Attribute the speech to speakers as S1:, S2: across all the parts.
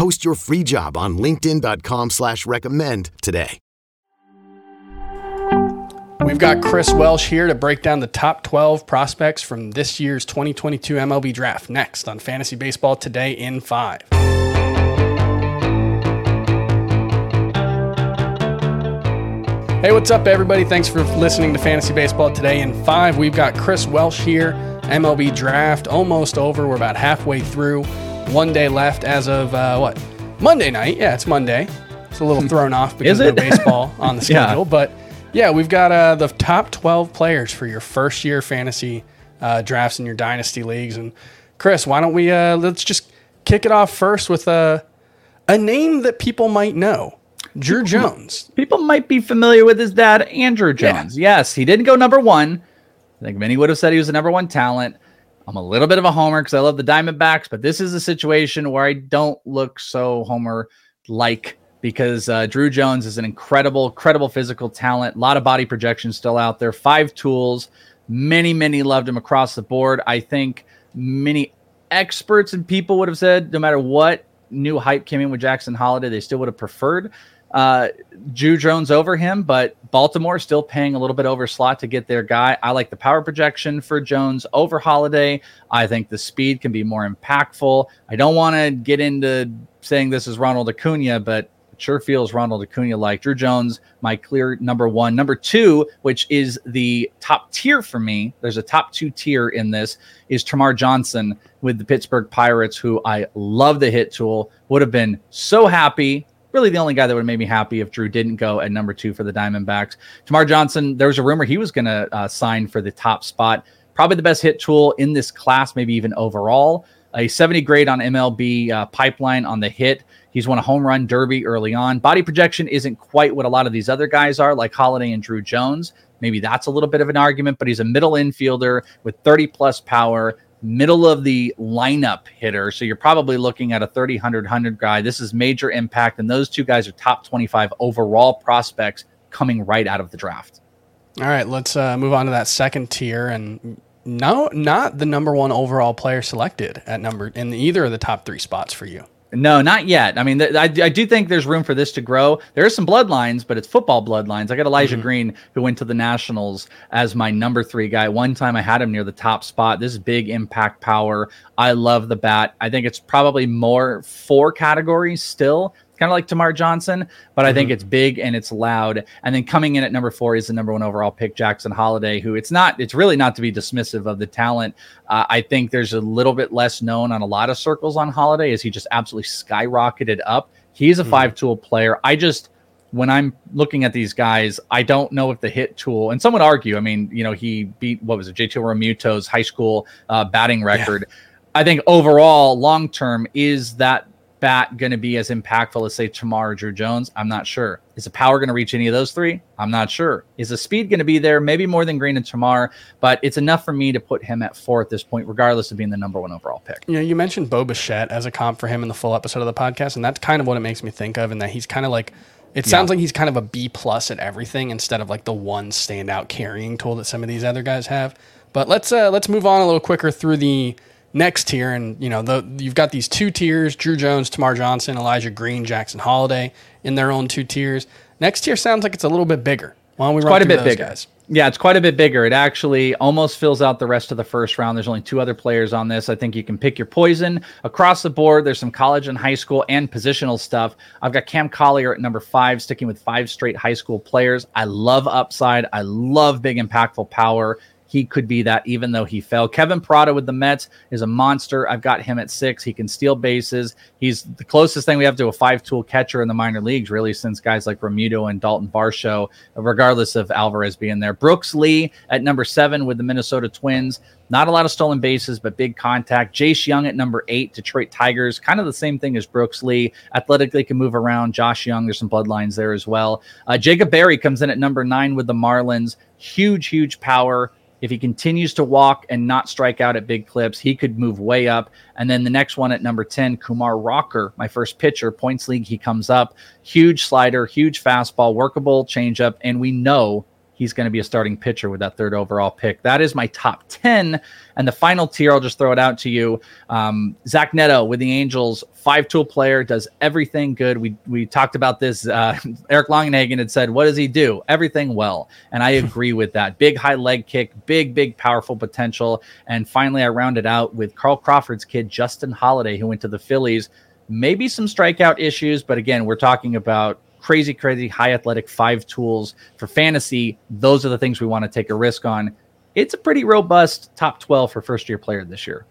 S1: Post your free job on LinkedIn.com slash recommend today.
S2: We've got Chris Welsh here to break down the top 12 prospects from this year's 2022 MLB draft next on Fantasy Baseball Today in 5. Hey, what's up, everybody? Thanks for listening to Fantasy Baseball Today in 5. We've got Chris Welsh here, MLB draft almost over. We're about halfway through. One day left as of uh, what? Monday night. Yeah, it's Monday. It's a little thrown off because of baseball on the
S3: Yeah.
S2: schedule. But yeah, we've got uh, the top 12 players for your first year fantasy uh, drafts in your dynasty leagues. And Chris, why don't we uh, let's just kick it off first with a a name that people might know, Drew Jones.
S3: People might be familiar with his dad, Andruw Jones. Yes, he didn't go number one. I think many would have said he was the number one talent. I'm a little bit of a homer because I love the Diamondbacks, but this is a situation where I don't look so homer like because uh, Drew Jones is an incredible, credible physical talent. A lot of body projection still out there. Five tools. Many, many loved him across the board. I think many experts and people would have said no matter what new hype came in with Jackson Holliday, they still would have preferred uh, Drew Jones over him, but Baltimore still paying a little bit over slot to get their guy. I like the power projection for Jones over Holliday. I think the speed can be more impactful. I don't want to get into saying this is Ronald Acuna, but sure feels Ronald Acuna like Drew Jones, my clear number one. Number two, which is the top tier for me, there's a top two tier in this, is Termarr Johnson with the Pittsburgh Pirates, who I love the hit tool. Would have been so happy really the only guy that would have made me happy if Drew didn't go at number two for the Diamondbacks. Termarr Johnson, there was a rumor he was going to uh, sign for the top spot. Probably the best hit tool in this class, maybe even overall. A 70 grade on MLB uh, pipeline on the hit. He's won a home run derby early on. Body projection isn't quite what a lot of these other guys are, like Holliday and Drew Jones. Maybe that's a little bit of an argument, but he's a middle infielder with 30 plus power, middle of the lineup hitter. So you're probably looking at a 30, 100, 100 guy. This is major impact. And those two guys are top 25 overall prospects coming right out of the draft.
S2: All right, let's uh, move on to that second tier, and no, not the number one overall player selected at number in either of the top three spots for you.
S3: No, not yet. I mean, th- I, I do think there's room for this to grow. There are some bloodlines, but it's football bloodlines. I got Elijah mm-hmm. Green, who went to the Nationals as my number three guy. One time I had him near the top spot. This is big impact power. I love the bat. I think it's probably more four categories still, kind of like Termarr Johnson, but I think it's big and it's loud. And then coming in at number four is the number one overall pick, Jackson Holliday, who it's not, it's really not to be dismissive of the talent. Uh, I think there's a little bit less known on a lot of circles on Holliday as he just absolutely skyrocketed up. He's a five tool player. I just, when I'm looking at these guys, I don't know if the hit tool, and some would argue, I mean, you know, he beat, what was it, JT Realmuto's high school uh, batting record. I think overall, long term, is that bat going to be as impactful as, say, Termarr or Drew Jones? I'm not sure. Is the power going to reach any of those three? I'm not sure. Is the speed going to be there? Maybe more than Green and Termarr, but it's enough for me to put him at four at this point, regardless of being the number one overall pick.
S2: You know, you mentioned Bo Bichette as a comp for him in the full episode of the podcast, and that's kind of what it makes me think of, and that he's kind of like. It sounds like he's kind of a B plus at everything instead of like the one standout carrying tool that some of these other guys have. But let's uh, let's move on a little quicker through the next tier, and you know, the, you've got these two tiers: Drew Jones, Termarr Johnson, Elijah Green, Jackson Holliday in their own two tiers. Next tier sounds like it's a little bit bigger. Why don't we run
S3: quite a bit bigger.
S2: guys?
S3: Yeah, it's quite a bit bigger. It actually almost fills out the rest of the first round. There's only two other players on this. I think you can pick your poison across the board. There's some college and high school and positional stuff. I've got Cam Collier at number five, sticking with five straight high school players. I love upside. I love big impactful power. He could be that even though he fell. Kevin Parada with the Mets is a monster. I've got him at six. He can steal bases. He's the closest thing we have to a five tool catcher in the minor leagues, really, since guys like Realmuto and Dalton Varsho, regardless of Alvarez being there. Brooks Lee at number seven with the Minnesota Twins. Not a lot of stolen bases, but big contact. Jace Jung at number eight, Detroit Tigers. Kind of the same thing as Brooks Lee. Athletically can move around. Josh Jung, there's some bloodlines there as well. Uh, Jacob Berry comes in at number nine with the Marlins. Huge, huge power. If he continues to walk and not strike out at big clips, he could move way up. And then the next one at number 10, Kumar Rocker, my first pitcher, points league, he comes up. Huge slider, huge fastball, workable changeup. And we know he's going to be a starting pitcher with that third overall pick. That is my top 10. And the final tier, I'll just throw it out to you. Um, Zach Neto with the Angels, five tool player, does everything good. We we talked about this. Uh, Eric Longenhagen had said, What does he do? Everything well. And I agree with that. Big high leg kick, big, big, powerful potential. And finally, I rounded out with Carl Crawford's kid, Justin Holiday, who went to the Phillies. Maybe some strikeout issues, but again, we're talking about crazy, crazy high athletic five tools for fantasy. Those are the things we want to take a risk on. It's a pretty robust top 12 for first year player this year.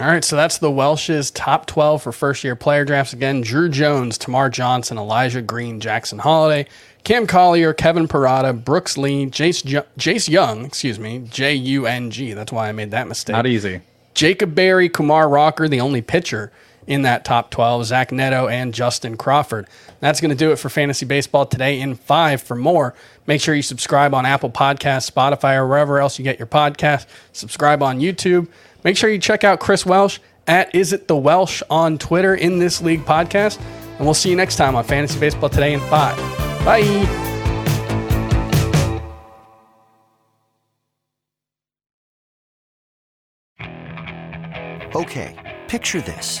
S2: All right, so that's the Welsh's top 12 for first year player drafts. Again, Drew Jones, Termarr Johnson, Elijah Green, Jackson Holliday, Cam Collier, Kevin Parada, Brooks Lee, Jace, Jace Jung, excuse me, J U N G. That's why I made that mistake.
S3: Not easy.
S2: Jacob Berry, Kumar Rocker, the only pitcher in that top 12, Zach Neto and Justin Crawford. That's going to do it for Fantasy Baseball today in five. For more, make sure you subscribe on Apple Podcasts, Spotify, or wherever else you get your podcast. Subscribe on YouTube. Make sure you check out Chris Welsh at Is It The Welsh on Twitter in this league podcast. And we'll see you next time on Fantasy Baseball today in five. Bye.
S4: Okay, picture this.